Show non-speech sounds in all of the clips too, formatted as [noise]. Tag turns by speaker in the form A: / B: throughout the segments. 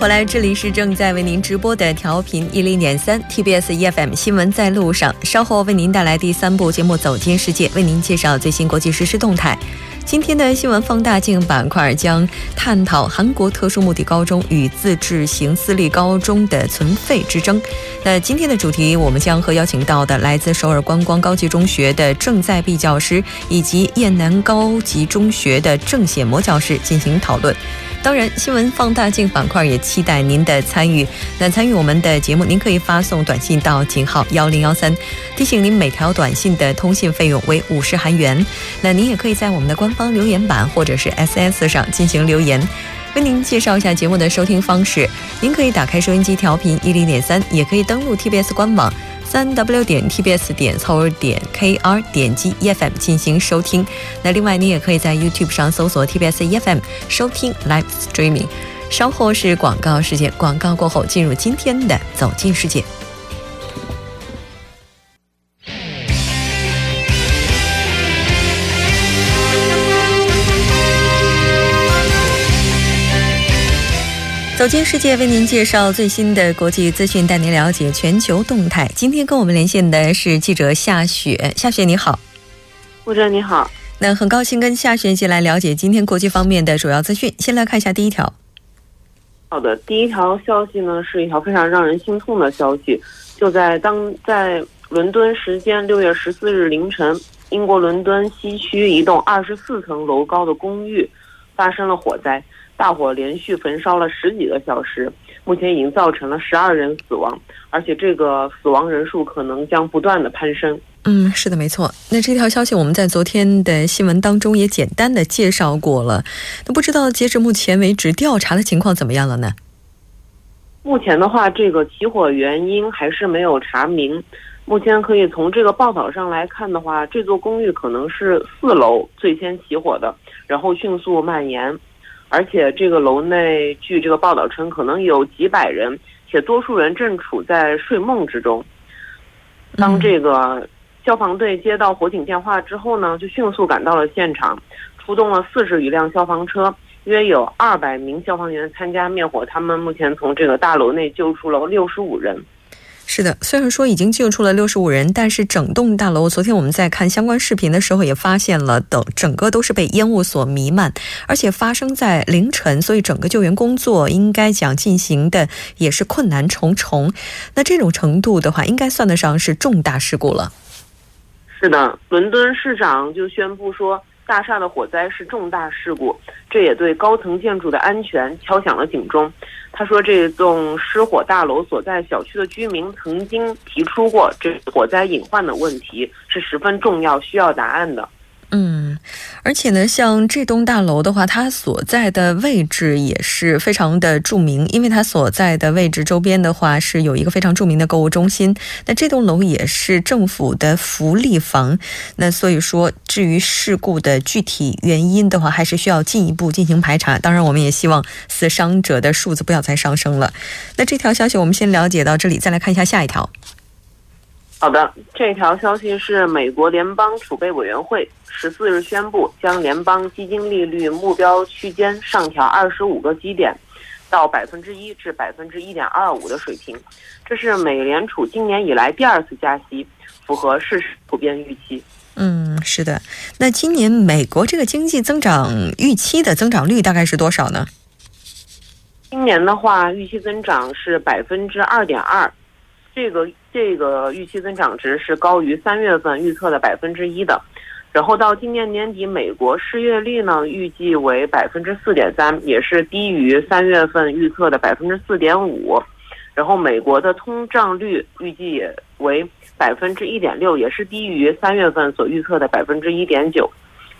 A: 后欢迎回来，这里是正在为您直播的调频一零点三 TBS EFM 新闻在路上，稍后为您带来第三部节目《走进世界》，为您介绍最新国际实时动态。今天的新闻放大镜板块将探讨韩国特殊目的高中与自治型私立高中的存废之争。那今天的主题，我们将和邀请到的来自首尔观光高级中学的郑在弼教师，以及燕南高级中学的郑显模教师进行讨论。当然，新闻放大镜板块也期待您的参与。那参与我们的节目，您可以发送短信到井号幺零幺三，提醒您每条短信的通信费用为五十韩元。那您也可以在我们的官方留言板或者是 SS 上进行留言。为您介绍一下节目的收听方式，您可以打开收音机调频一零点三，也可以登录 TBS 官网。三 w 点 tbs 点 c o 点 kr 点击 efm 进行收听。那另外，你也可以在 YouTube 上搜索 TBS efm 收听 Live Streaming。稍后是广告时间，广告过后进入今天的走进世界。走进世界，为您介绍最新的国际资讯，带您了解全球动态。今天跟我们连线的是记者夏雪，夏雪你好，
B: 吴哲你好。
A: 那很高兴跟夏雪一起来了解今天国际方面的主要资讯。先来看一下第一条。
B: 好的，第一条消息呢是一条非常让人心痛的消息，就在当在伦敦时间六月十四日凌晨，英国伦敦西区一栋二十四层楼高的公寓发生了火灾。大火连续焚烧了十几个小时，目前已经造成了十二人死亡，而且这个死亡人数可能将不断的攀升。
A: 嗯，是的，没错。那这条消息我们在昨天的新闻当中也简单的介绍过了。那不知道截止目前为止调查的情况怎么样了呢？
B: 目前的话，这个起火原因还是没有查明。目前可以从这个报道上来看的话，这座公寓可能是四楼最先起火的，然后迅速蔓延。而且这个楼内，据这个报道称，可能有几百人，且多数人正处在睡梦之中。当这个消防队接到火警电话之后呢，就迅速赶到了现场，出动了四十余辆消防车，约有二百名消防员参加灭火。他们目前从这个大楼内救出了六十五人。
A: 是的，虽然说已经救出了六十五人，但是整栋大楼，昨天我们在看相关视频的时候也发现了，等整个都是被烟雾所弥漫，而且发生在凌晨，所以整个救援工作应该讲进行的也是困难重重。那这种程度的话，应该算得上是重大事故了。
B: 是的，伦敦市长就宣布说。大厦的火灾是重大事故，这也对高层建筑的安全敲响了警钟。他说，这栋失火大楼所在小区的居民曾经提出过这火灾隐患的问题，是十分重要、需要答案的。
A: 嗯，而且呢，像这栋大楼的话，它所在的位置也是非常的著名，因为它所在的位置周边的话是有一个非常著名的购物中心。那这栋楼也是政府的福利房。那所以说，至于事故的具体原因的话，还是需要进一步进行排查。当然，我们也希望死伤者的数字不要再上升了。那这条消息我们先了解到这里，再来看一下下一条。
B: 好的，这条消息是美国联邦储备委员会十四日宣布，将联邦基金利率目标区间上调二十五个基点，到百分之一至百分之一点二五的水平。这是美联储今年以来第二次加息，符合市场普遍预期。
A: 嗯，是的。那今年美国这个经济增长预期的增长率大概是多少呢？
B: 今年的话，预期增长是百分之二点二。这个这个预期增长值是高于三月份预测的百分之一的，然后到今年年底，美国失业率呢预计为百分之四点三，也是低于三月份预测的百分之四点五，然后美国的通胀率预计也为百分之一点六，也是低于三月份所预测的百分之一点九，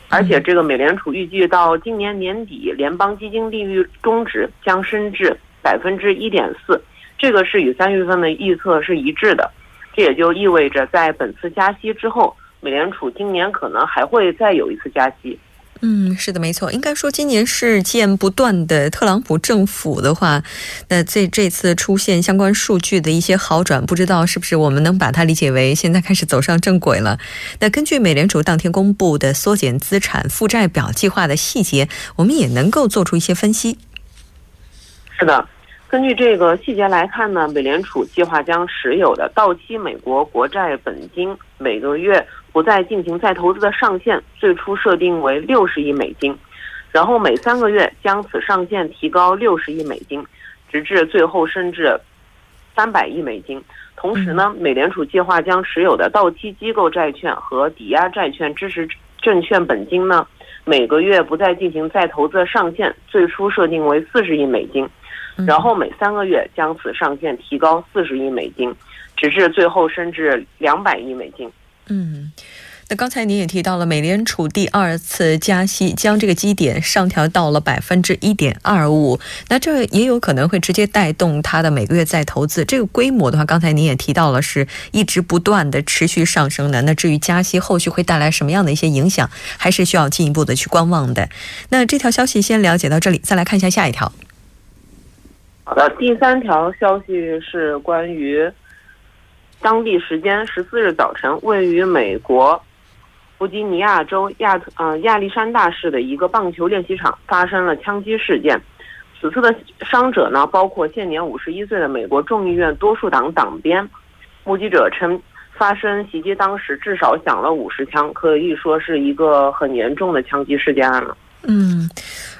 B: 而且这个美联储预计到今年年底，联邦基金利率中值将升至百分之一点四。这个是与三月份的预测是一致的，这也就意味着在本次加息之后，美联储今年可能还会再有一次加息。
A: 嗯，是的，没错。应该说，今年是见不断的特朗普政府的话，那这这次出现相关数据的一些好转，不知道是不是我们能把它理解为现在开始走上正轨了？那根据美联储当天公布的缩减资产负债表计划的细节，我们也能够做出一些分析。
B: 是的，根据这个细节来看呢，美联储计划将持有的到期美国国债本金每个月不再进行再投资的上限，最初设定为六十亿美金，然后每三个月将此上限提高六十亿美金，直至最后升至三百亿美金。同时呢，美联储计划将持有的到期机构债券和抵押债券支持证券本金呢，每个月不再进行再投资的上限，最初设定为四十亿美金，然后每三个月将此上限提高四十亿美金，直至最后升至两百亿美金。
A: 嗯。那刚才您也提到了，美联储第二次加息将这个基点上调到了百分之一点二五，那这也有可能会直接带动它的每个月再投资这个规模的话，刚才您也提到了是一直不断的持续上升的。那至于加息后续会带来什么样的一些影响，还是需要进一步的去观望的。那这条消息先了解到这里，再来看一下下一条。
B: 好的，第三条消息是关于当地时间十四日早晨，位于美国。弗吉尼亚州亚特呃亚历山大市的一个棒球练习场发生了枪击事件，此次的伤者呢包括现年五十一岁的美国众议院多数党党鞭。目击者称，发生袭击当时至少响了五十枪，可以说是一个很严重的枪击事件案了。
A: 嗯，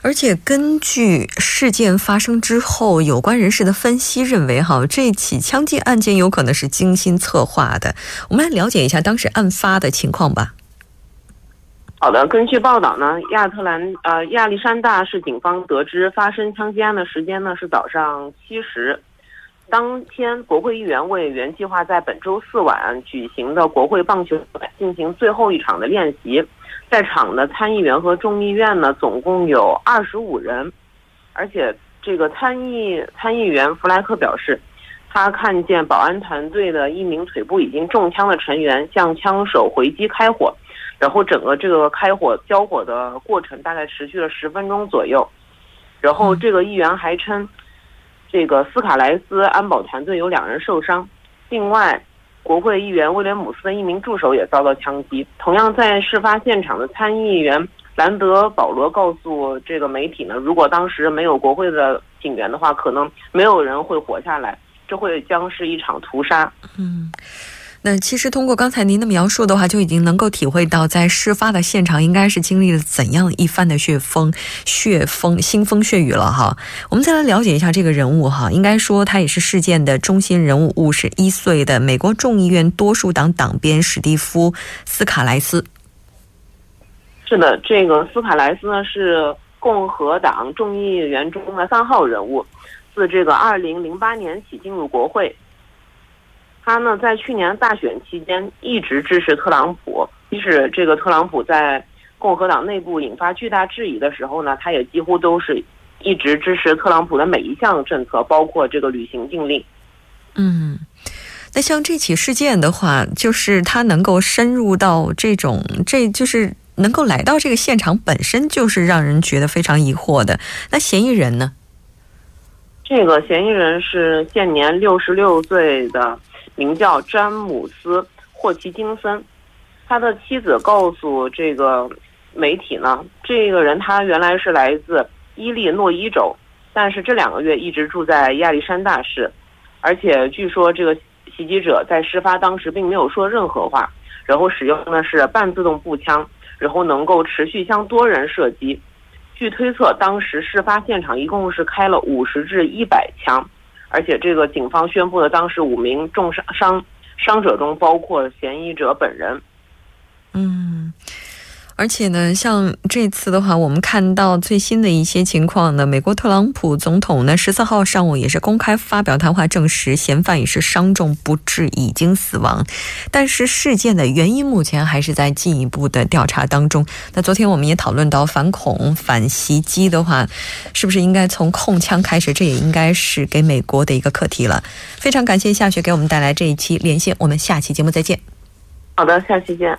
A: 而且根据事件发生之后有关人士的分析认为，哈这起枪击案件有可能是精心策划的。我们来了解一下当时案发的情况吧。
B: 好的，根据报道呢，亚特兰呃亚历山大市警方得知发生枪击案的时间呢是早上七时。当天，国会议员为原计划在本周四晚举行的国会棒球进行最后一场的练习，在场的参议员和众议院呢总共有二十五人，而且这个参议参议员弗莱克表示，他看见保安团队的一名腿部已经中枪的成员向枪手回击开火。然后整个这个开火交火的过程大概持续了十分钟左右，然后这个议员还称，这个斯卡莱斯安保团队有两人受伤，另外，国会议员威廉姆斯的一名助手也遭到枪击。同样在事发现场的参议员兰德保罗告诉这个媒体呢，如果当时没有国会的警员的话，可能没有人会活下来，这会将是一场屠杀。
A: 嗯。那其实通过刚才您的描述的话，就已经能够体会到，在事发的现场应该是经历了怎样一番的血风、血风、腥风血雨了哈。我们再来了解一下这个人物哈，应该说他也是事件的中心人物，五十一岁的美国众议院多数党党鞭史蒂夫·斯卡莱斯。
B: 是的，这个斯卡莱斯呢是共和党众议员中的三号人物，自这个二零零八年起进入国会。他呢，在去年大选期间一直支持特朗普，即使这个特朗普在共和党内部引发巨大质疑的时候呢，他也几乎都是一直支持特朗普的每一项政策，包括这个旅行禁令。
A: 嗯，那像这起事件的话，就是他能够深入到这种，这就是能够来到这个现场，本身就是让人觉得非常疑惑的。那嫌疑人呢？
B: 这个嫌疑人是现年六十六岁的。名叫詹姆斯·霍奇金森，他的妻子告诉这个媒体呢，这个人他原来是来自伊利诺伊州，但是这两个月一直住在亚历山大市，而且据说这个袭击者在事发当时并没有说任何话，然后使用的是半自动步枪，然后能够持续向多人射击。据推测，当时事发现场一共是开了五十至一百枪。而且，这个警方宣布的当时五名重伤伤伤者中，包括嫌疑者本人。
A: 嗯。而且呢，像这次的话，我们看到最新的一些情况呢，美国特朗普总统呢，十四号上午也是公开发表谈话，证实嫌犯也是伤重不治，已经死亡。但是事件的原因目前还是在进一步的调查当中。那昨天我们也讨论到反恐、反袭击的话，是不是应该从控枪开始？这也应该是给美国的一个课题了。非常感谢夏雪给我们带来这一期连线，我们下期节目再见。
B: 好的，下期见。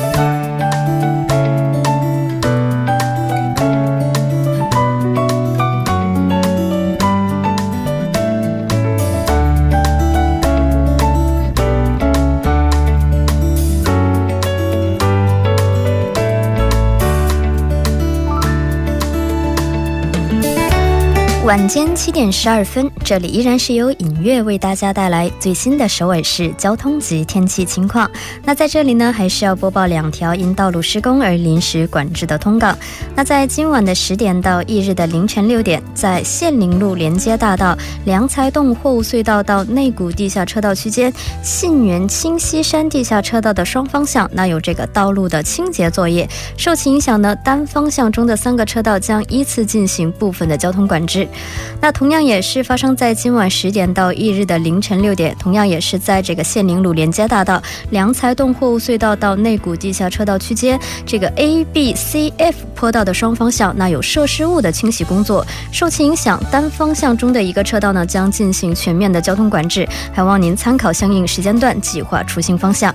C: 晚间七点十二分，这里依然是由影月为大家带来最新的首尔市交通及天气情况。那在这里呢，还是要播报两条因道路施工而临时管制的通告。那在今晚的十点到翌日的凌晨六点，在县陵路连接大道良才洞货物隧道到内谷地下车道区间信源清溪山地下车道的双方向，那有这个道路的清洁作业。受其影响呢，单方向中的三个车道将依次进行部分的交通管制。那同样也是发生在今晚十点到翌日的凌晨六点，同样也是在这个县陵路连接大道良才洞货物隧道到内谷地下车道区间这个 A、B、C、F 坡道的双方向，那有设施物的清洗工作。受其影响，单方向中的一个车道呢将进行全面的交通管制，还望您参考相应时间段计划出行方向。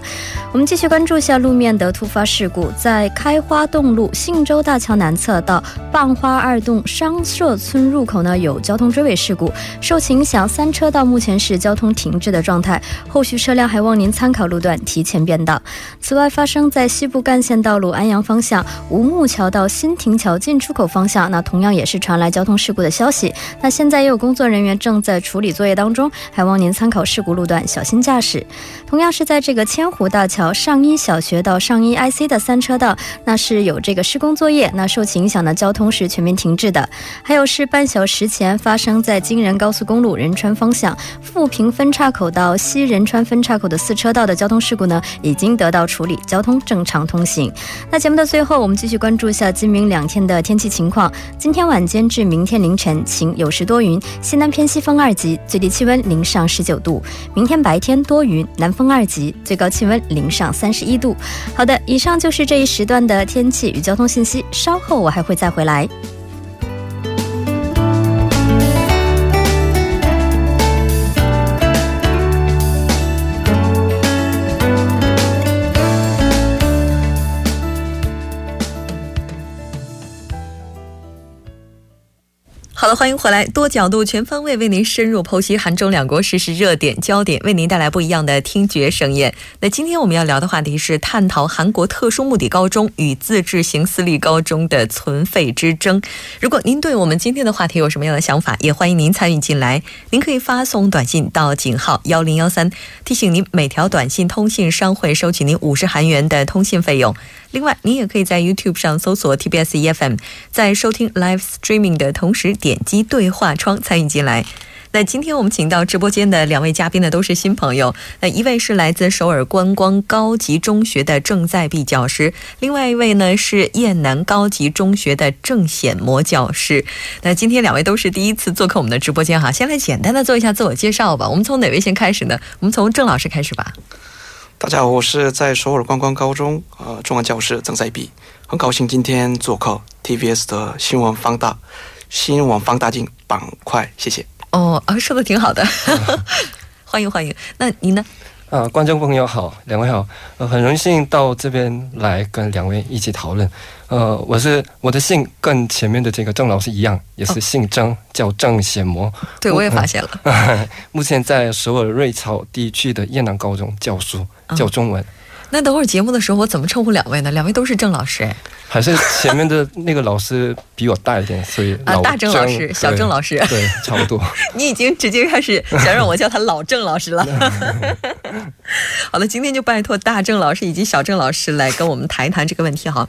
C: 我们继续关注一下路面的突发事故，在开花洞路信州大桥南侧到棒花二洞商社村入口呢。有交通追尾事故，受其影响，三车道目前是交通停滞的状态，后续车辆还望您参考路段提前变道。此外，发生在西部干线道路安阳方向吴木桥到新亭桥进出口方向，那同样也是传来交通事故的消息。那现在也有工作人员正在处理作业当中，还望您参考事故路段，小心驾驶。同样是在这个千湖大桥上一小学到上一 IC 的三车道，那是有这个施工作业，那受其影响的交通是全面停滞的。还有是半小时。前发生在京仁高速公路仁川方向富平分岔口到西仁川分岔口的四车道的交通事故呢，已经得到处理，交通正常通行。那节目的最后，我们继续关注一下今明两天的天气情况。今天晚间至明天凌晨晴，有时多云，西南偏西风二级，最低气温零上十九度。明天白天多云，南风二级，最高气温零上三十一度。好的，以上就是这一时段的天气与交通信息，稍后我还会再回来。
A: 好了，欢迎回来，多角度、全方位为您深入剖析韩中两国实时热点焦点，为您带来不一样的听觉盛宴。那今天我们要聊的话题是探讨韩国特殊目的高中与自治型私立高中的存废之争。如果您对我们今天的话题有什么样的想法，也欢迎您参与进来。您可以发送短信到井号幺零幺三，提醒您每条短信通信商会收取您五十韩元的通信费用。另外，您也可以在 YouTube 上搜索 TBS EFM，在收听 Live Streaming 的同时点击对话窗参与进来。那今天我们请到直播间的两位嘉宾呢，都是新朋友。那一位是来自首尔观光高级中学的郑在碧教师，另外一位呢是燕南高级中学的郑显模教师。那今天两位都是第一次做客我们的直播间哈，先来简单的做一下自我介绍吧。我们从哪位先开始呢？我们从郑老师开始吧。
D: 大家好，我是在首尔观光高中呃中文教师郑在碧，很高兴今天做客 TVS 的新闻放大新闻放大镜板块，谢谢。
A: 哦，啊，[laughs] 说的挺好的，[laughs] 欢迎欢迎。那您呢？
E: 啊，观众朋友好，两位好，呃，很荣幸到这边来跟两位一起讨论。呃，我是我的姓跟前面的这个郑老师一样，也是姓郑，叫郑显模。
A: 对，我也发现了。[laughs]
E: 目前在首尔瑞草地区的燕南高中教书，教中文。
A: 那等会儿节目的时候，我怎么称呼两位呢？两位都是郑老师哎。
E: 还是前面的那个老师比我大一点，所以
A: 啊，大郑老师、小郑老师，
E: 对，差不多。[laughs]
A: 你已经直接开始 [laughs] 想让我叫他老郑老师了。[laughs] 好了，今天就拜托大郑老师以及小郑老师来跟我们谈一谈这个问题哈。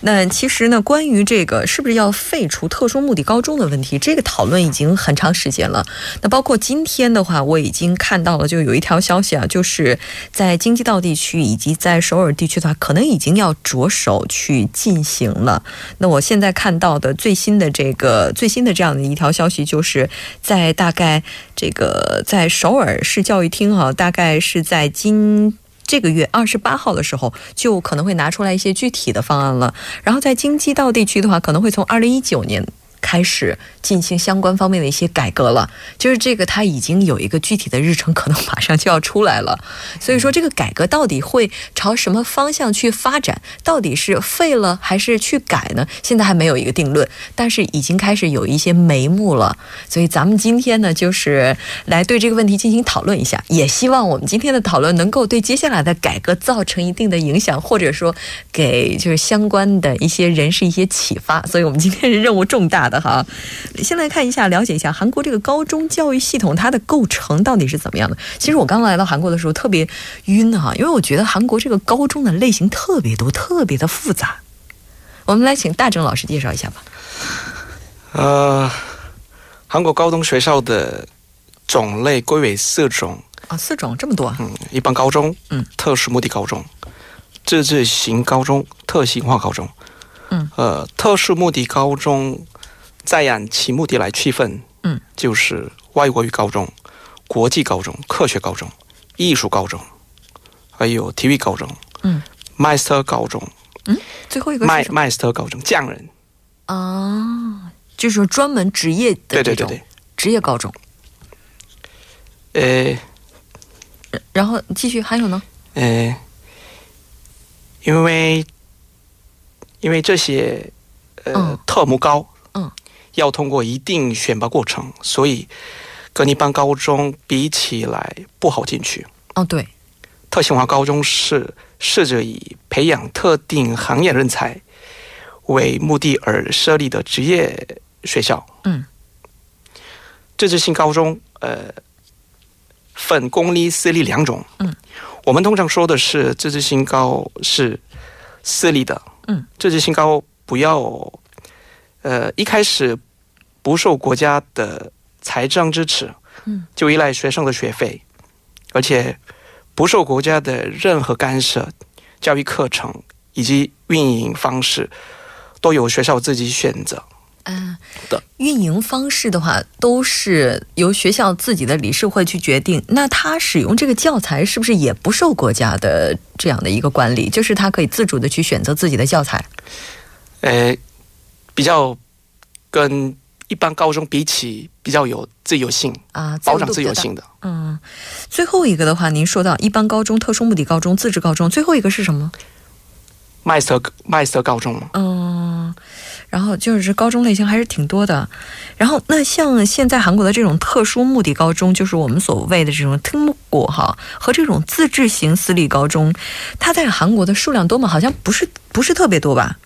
A: 那其实呢，关于这个是不是要废除特殊目的高中的问题，这个讨论已经很长时间了。那包括今天的话，我已经看到了，就有一条消息啊，就是在京畿道地区以及在首尔地区的话，可能已经要着手去进。行了。那我现在看到的最新的这个最新的这样的一条消息，就是在大概这个在首尔市教育厅啊，大概是在今这个月二十八号的时候，就可能会拿出来一些具体的方案了。然后在京畿道地区的话，可能会从二零一九年。开始进行相关方面的一些改革了，就是这个它已经有一个具体的日程，可能马上就要出来了。所以说，这个改革到底会朝什么方向去发展？到底是废了还是去改呢？现在还没有一个定论，但是已经开始有一些眉目了。所以咱们今天呢，就是来对这个问题进行讨论一下，也希望我们今天的讨论能够对接下来的改革造成一定的影响，或者说给就是相关的一些人士一些启发。所以我们今天是任务重大的。的哈。先来看一下，了解一下韩国这个高中教育系统它的构成到底是怎么样的。其实我刚来到韩国的时候特别晕哈，因为我觉得韩国这个高中的类型特别多，特别的复杂。我们来请大正老师介绍一下吧。
D: 呃，韩国高中学校的种类归为四种
A: 啊，四种这么多。
D: 嗯，一般高中，
A: 嗯，
D: 特殊目的高中，自治型高中，特型化高中。
A: 嗯，
D: 呃，特殊目的高中再按其目的来区分，
A: 嗯，
D: 就是外国语高中、国际高中、科学高中、艺术高中，还有体育高中，
A: 嗯
D: ，master 高中，嗯？
A: 最后一个是
D: 麦
A: 什么
D: ？Master 高中匠人，
A: 啊？就是专门职业的
D: 对对对对，
A: 职业高中。
D: 呃。
A: 然后继续还有呢？
D: 呃，因为因为这些呃、
A: 嗯。
D: 特目高，
A: 嗯，
D: 要通过一定选拔过程，所以跟一般高中比起来不好进去。
A: 哦，对，
D: 特性化高中是试着以培养特定行业人才为目的而设立的职业学校。
A: 嗯，
D: 自治性高中呃分公立、私立两种。
A: 嗯，
D: 我们通常说的是自治性高是私立的。
A: 嗯，
D: 自治性高不要呃一开始不受国家的财政支持。
A: 嗯，
D: 就依赖学生的学费，而且不受国家的任何干涉，教育课程以及运营方式都由学校自己选择。
A: 嗯、
D: 的
A: 运营方式的话，都是由学校自己的理事会去决定。那他使用这个教材是不是也不受国家的这样的一个管理？就是他可以自主的去选择自己的教材
D: 呃，比较跟一般高中比起，比较有自由性，
A: 啊，
D: 保障自由。性的。
A: 嗯，最后一个的话，您说到一般高中、特殊目的高中、自治高中，最后一个是什么
D: ？master master 高中吗，
A: 嗯，然后就是高中类型还是挺多的。然后那像现在韩国的这种特殊目的高中，就是我们所谓的这种特目国哈，和这种自治型私立高中，它在韩国的数量多吗？好像不是不是特别多吧？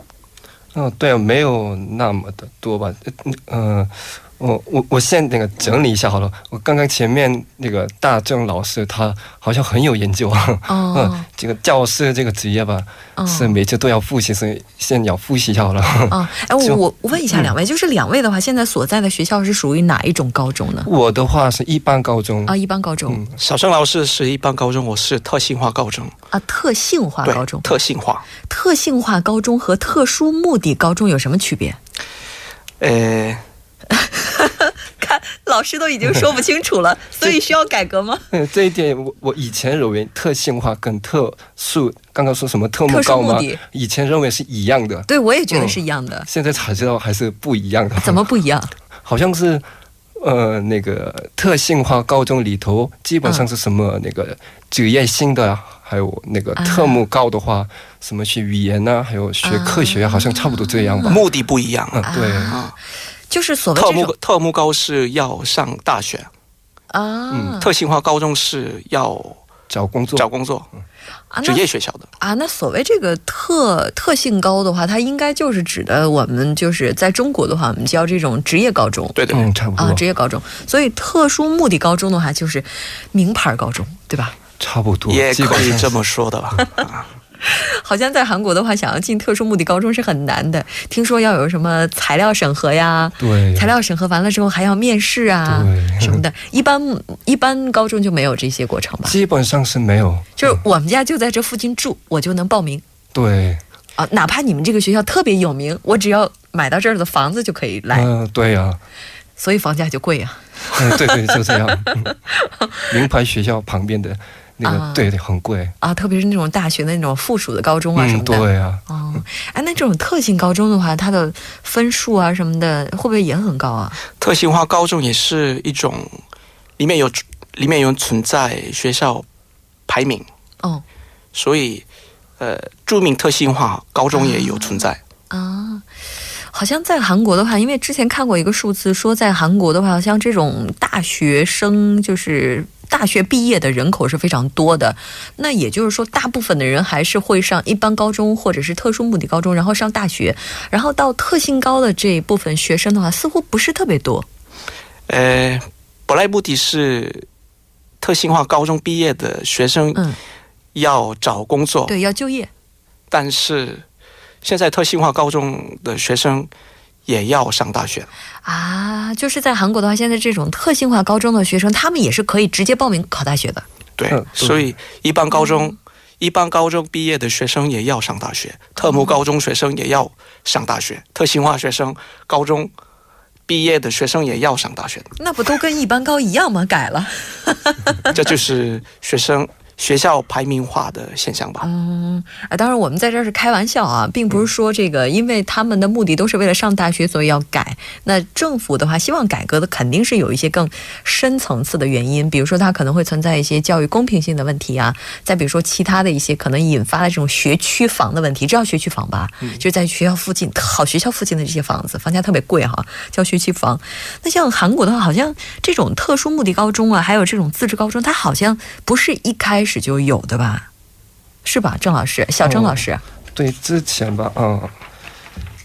E: 嗯，对，没有那么的多吧？嗯、呃，我我我先那个整理一下好了。我刚刚前面那个大正老师他好像很有研究啊。
A: 哦 [laughs]
E: 嗯，这个教师这个职业吧，
A: 哦
E: 是每次都要复习，所以先要复习一下好了。
A: 啊，[laughs] 哎，我我我问一下两位，就是两位的话，现在所在的学校是属于哪一种高中呢？
E: 我的话是一般高中
A: 啊，一般高中、
E: 嗯
D: 小郑老师是一般高中，我是特性化高中，
A: 啊，特性化高中，，
D: 特性化。
A: 特性化高中和特殊目的高中有什么区别？
D: 呃，[laughs]
A: 看老师都已经说不清楚了，[laughs] 所以需要改革吗？
E: 嗯，这一点我我以前认为特性化跟特殊，刚刚说什么特目高吗
A: 目的？
E: 以前认为是一样的，
A: 对，我也觉得是一样的。
E: 现在才知道还是不一样的。
A: 怎么不一样？[laughs]
E: 好像是呃那个特性化高中里头，基本上是什么那个职业性的啊，还有那个
A: 啊
E: 特目高的话，什么学语言啊，还有学科学啊，好像差不多这样吧。
D: 目的不一样。
E: 嗯，对，
A: 啊，就是所谓
D: 特目
A: 这种
D: 特目高是要上大学，
A: 啊，
E: 嗯
D: 特性化高中是要
E: 找工作
D: 找工作，
A: 啊，
D: 职业学校的。
A: 啊，那所谓这个特特性高的话，它应该就是指的我们就是在中国的话，我们叫这种职业高中
D: 对对对，
E: 嗯，差不多啊，
A: 职业高中。所以特殊目的高中的话，就是名牌高中，对吧？
E: 差不多，
D: 也
E: 基本上
D: 可以这么说的吧。[laughs] 啊 [laughs]
A: 好像在韩国的话，想要进特殊目的高中是很难的。听说要有什么材料审核呀，
E: 对
A: 材料审核完了之后还要面试啊
E: 对
A: 什么的。一般一般高中就没有这些过程吧？
E: 基本上是没有，
A: 就是我们家就在这附近住，我就能报名
E: 对，
A: 啊。哪怕你们这个学校特别有名，我只要买到这儿的房子就可以来，
E: 嗯、对呀、
A: 所以房价就贵啊。
E: 嗯，对对，就这样。[laughs] 嗯名牌学校旁边的那个，
A: 啊
E: 对对，很贵。
A: 啊，特别是那种大学的那种附属的高中啊什
E: 嗯，
A: 么的。
E: 对啊，
A: 哦，哎，那这种特性高中的话，它的分数啊什么的，会不会也很高啊？
D: 特性化高中也是一种，里面有里面有存在学校排名，
A: 哦
D: 所以呃，著名特性化高中也有存在。
A: 啊，好像在韩国的话，因为之前看过一个数字，说在韩国的话，像这种大学生就是大学毕业的人口是非常多的。那也就是说，大部分的人还是会上一般高中或者是特殊目的高中，然后上大学，然后到特性高的这一部分学生的话，似乎不是特别多。
D: 呃，本来目的是特性化高中毕业的学生
A: 嗯，
D: 要找工作，
A: 对，要就业。
D: 但是现在特性化高中的学生也要上大学，
A: 啊，就是在韩国的话，现在这种特性化高中的学生，他们也是可以直接报名考大学的。
D: 对，
E: 嗯
D: 所以一般高中、一般高中毕业的学生也要上大学，特目高中学生也要上大学，特性化学生高中毕业的学生也要上大学，
A: 那不都跟一般高一样吗？改了。[laughs]
D: 这就是学生学校排名化的现象吧。
A: 嗯，啊，当然我们在这儿是开玩笑啊，并不是说这个，因为他们的目的都是为了上大学，所以要改。那政府的话，希望改革的肯定是有一些更深层次的原因，比如说它可能会存在一些教育公平性的问题啊，再比如说其他的一些可能引发的这种学区房的问题，知道学区房吧？就是在学校附近好学校附近的这些房子，房价特别贵哈，叫学区房。那像韩国的话，好像这种特殊目的高中啊，还有这种自治高中，它好像不是一开始就有的吧？是吧，郑老师，小郑老师？
E: 对，之前吧，嗯，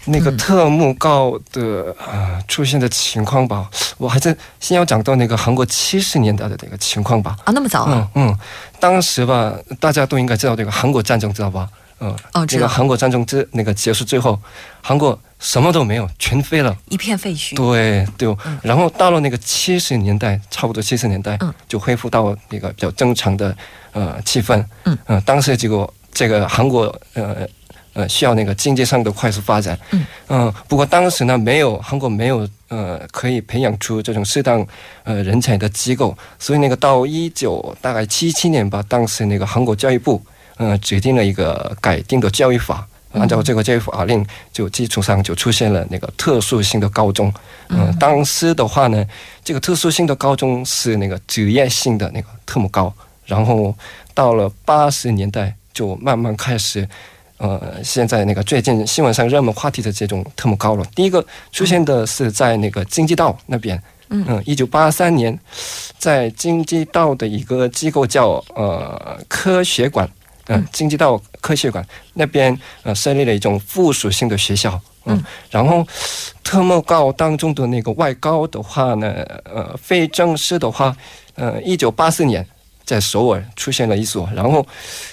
E: 那个特目高的呃出现的情况吧，我还是先要讲到那个韩国七十年代的那个情况吧。
A: 啊，那么早啊？
E: 嗯嗯，当时吧，大家都应该知道这个韩国战争，知道吧？嗯，
A: 哦，知道，
E: 那个韩国战争之那个结束最后，韩国什么都没有，全废了。
A: 一片废墟。
E: 对对、
A: 嗯
E: 然后到了那个七十年代，差不多七十年代，
A: 嗯
E: 就恢复到那个比较正常的呃气氛。
A: 嗯
E: 呃当时这个这个韩国呃呃需要那个经济上的快速发展。
A: 嗯
E: 呃不过当时呢，没有韩国没有呃可以培养出这种适当呃人才的机构，所以那个到一九大概七七年吧，当时那个韩国教育部呃决定了一个改定的教育法。按照这个教育法令，就基础上就出现了那个特殊性的高中。嗯、当时的话呢，这个特殊性的高中是那个职业性的那个特目高，然后到了八十年代就慢慢开始，呃，现在那个最近新闻上热门话题的这种特目高了。第一个出现的是在那个京畿道那边，嗯，一九八三年，在京畿道的一个机构叫呃科学馆。嗯、京畿道科学馆那边呃设立了一种附属性的学校，嗯，然后特目高当中的那个外高的话呢，呃，非正式的话，呃，一九八四年在首尔出现了一所，然后，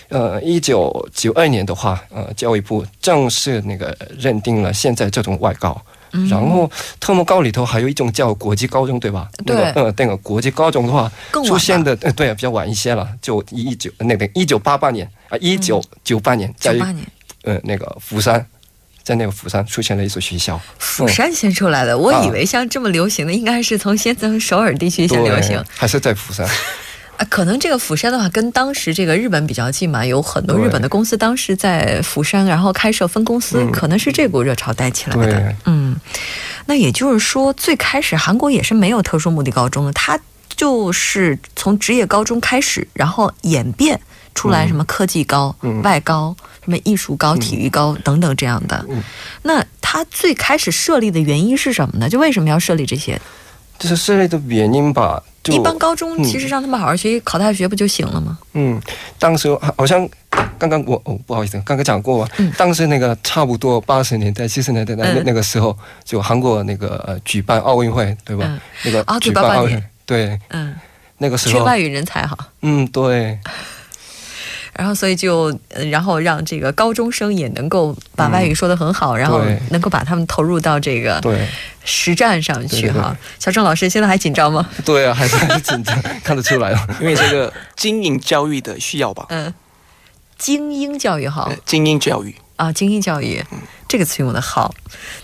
E: 呃，一九九二年的话，呃，教育部正式那个认定了现在这种外高。然后特么高里头还有一种叫国际高中，对吧？
A: 对
E: 那个呃，那个国际高中的话，出现的呃对比较晚一些了，就一九那个一九八八年啊，一九九八年在呃那个釜山，在那个釜山出现了一所学校，
A: 釜山先出来的。我以为像这么流行的，应该是从先从首尔地区先流行，
E: 还是在釜山。[laughs]
A: 啊。可能这个釜山的话，跟当时这个日本比较近嘛，有很多日本的公司当时在釜山，然后开设分公司，可能是这股热潮带起来的。嗯，那也就是说，最开始韩国也是没有特殊目的高中的，它就是从职业高中开始，然后演变出来什么科技高、
E: 嗯
A: 外高、什么艺术高、体育高等等这样的。
E: 嗯
A: 那它最开始设立的原因是什么呢？就为什么要设立这些？
E: 就是设立的原因吧，就
A: 一般高中
E: 嗯。
A: 其实让他们好好学习，考大学不就行了吗？
E: 嗯，当时好好像刚刚我哦不好意思，刚刚讲过吧，
A: 嗯。
E: 当时那个差不多八十年代、七十年代那、
A: 嗯。
E: 那个时候，就韩国那个、呃、举办奥运会，对吧？
A: 嗯。
E: 那个
A: 啊
E: 举办奥运会，对，
A: 嗯，
E: 那个时候，
A: 缺外语人才哈。
E: 嗯，对，
A: 然后所以就，呃然后让这个高中生也能够把外语说得很好，然后能够把他们投入到这个
E: 对，
A: 实战上去哈。小郑老师现在还紧张吗？
E: 对啊，还是还是紧张，看得出来了。[laughs]
D: 因为这个精英教育的需要吧，
A: 嗯，精英教育好
D: 呃精英教育。
A: 啊，精英教育这个词用的好。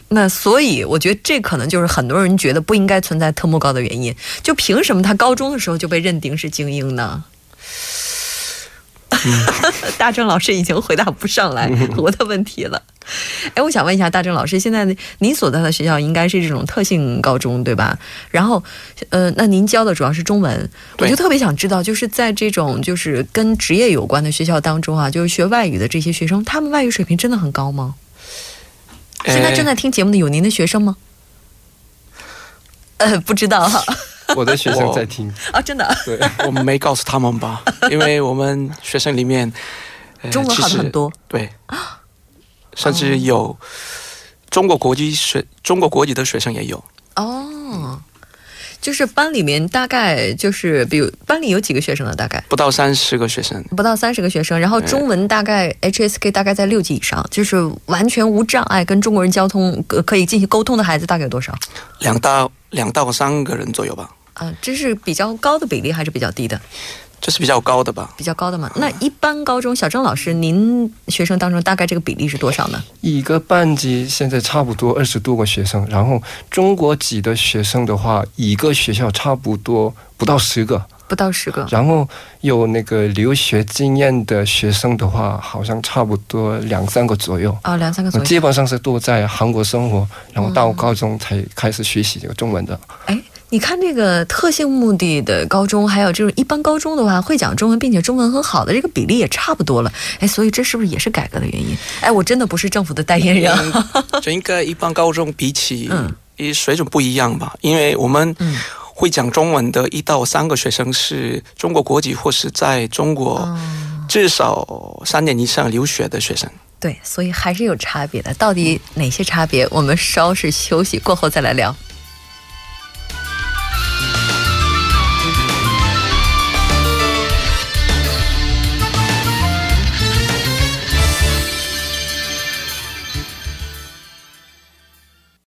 A: 那所以我觉得这可能就是很多人觉得不应该存在特目高的原因。就凭什么他高中的时候就被认定是精英呢？[laughs] 大正老师已经回答不上来我的问题了。哎，我想问一下大正老师，现在您所在的学校应该是这种特性高中对吧？然后，呃，那您教的主要是中文，我就特别想知道，就是在这种就是跟职业有关的学校当中啊，就是学外语的这些学生，他们外语水平真的很高吗？现在正在听节目的有您的学生吗？呃，不知道哈。[laughs]
E: 我的学生在听
A: 啊，真的，
E: 对，
D: 我们没告诉他们吧，[laughs] 因为我们学生里面、呃 [laughs]
A: 中文好的很多。
D: 对，甚至有中国国籍学、中国国籍的学生也有。
A: 哦，就是班里面大概就是，比如班里有几个学生呢？大概
D: 不到三十个学生，
A: 不到三十个学生，然后中文大概 HSK 大概在六级以上，就是完全无障碍跟中国人交通呃可以进行沟通的孩子大概有多少？
D: 两到两到三个人左右吧，
A: 啊，这是比较高的比例还是比较低的？
D: 这是比较高的吧。
A: 比较高的嘛。那一般高中，小郑老师，您学生当中大概这个比例是多少呢？
E: 一个班级现在差不多二十多个学生，然后中国籍的学生的话，一个学校差不多不到十个，
A: 不到十个。
E: 然后有那个留学经验的学生的话，好像差不多两三个左右。
A: 啊，两三个左右。
E: 基本上是都在韩国生活，然后到高中才开始学习这个中文的。
A: 哎，你看这个特性目的的高中，还有就是一般高中的话，会讲中文并且中文很好的这个比例也差不多了。哎，所以这是不是也是改革的原因？哎，我真的不是政府的代言人啊。[laughs]
D: 这应该一般高中比起
A: 嗯，
D: 一水准不一样吧？因为我们
A: 嗯
D: 会讲中文的一到三个学生是中国国籍或是在中国
A: 哦，
D: 至少三年以上留学的学生。
A: 对，所以还是有差别的。到底哪些差别？我们稍事休息过后再来聊。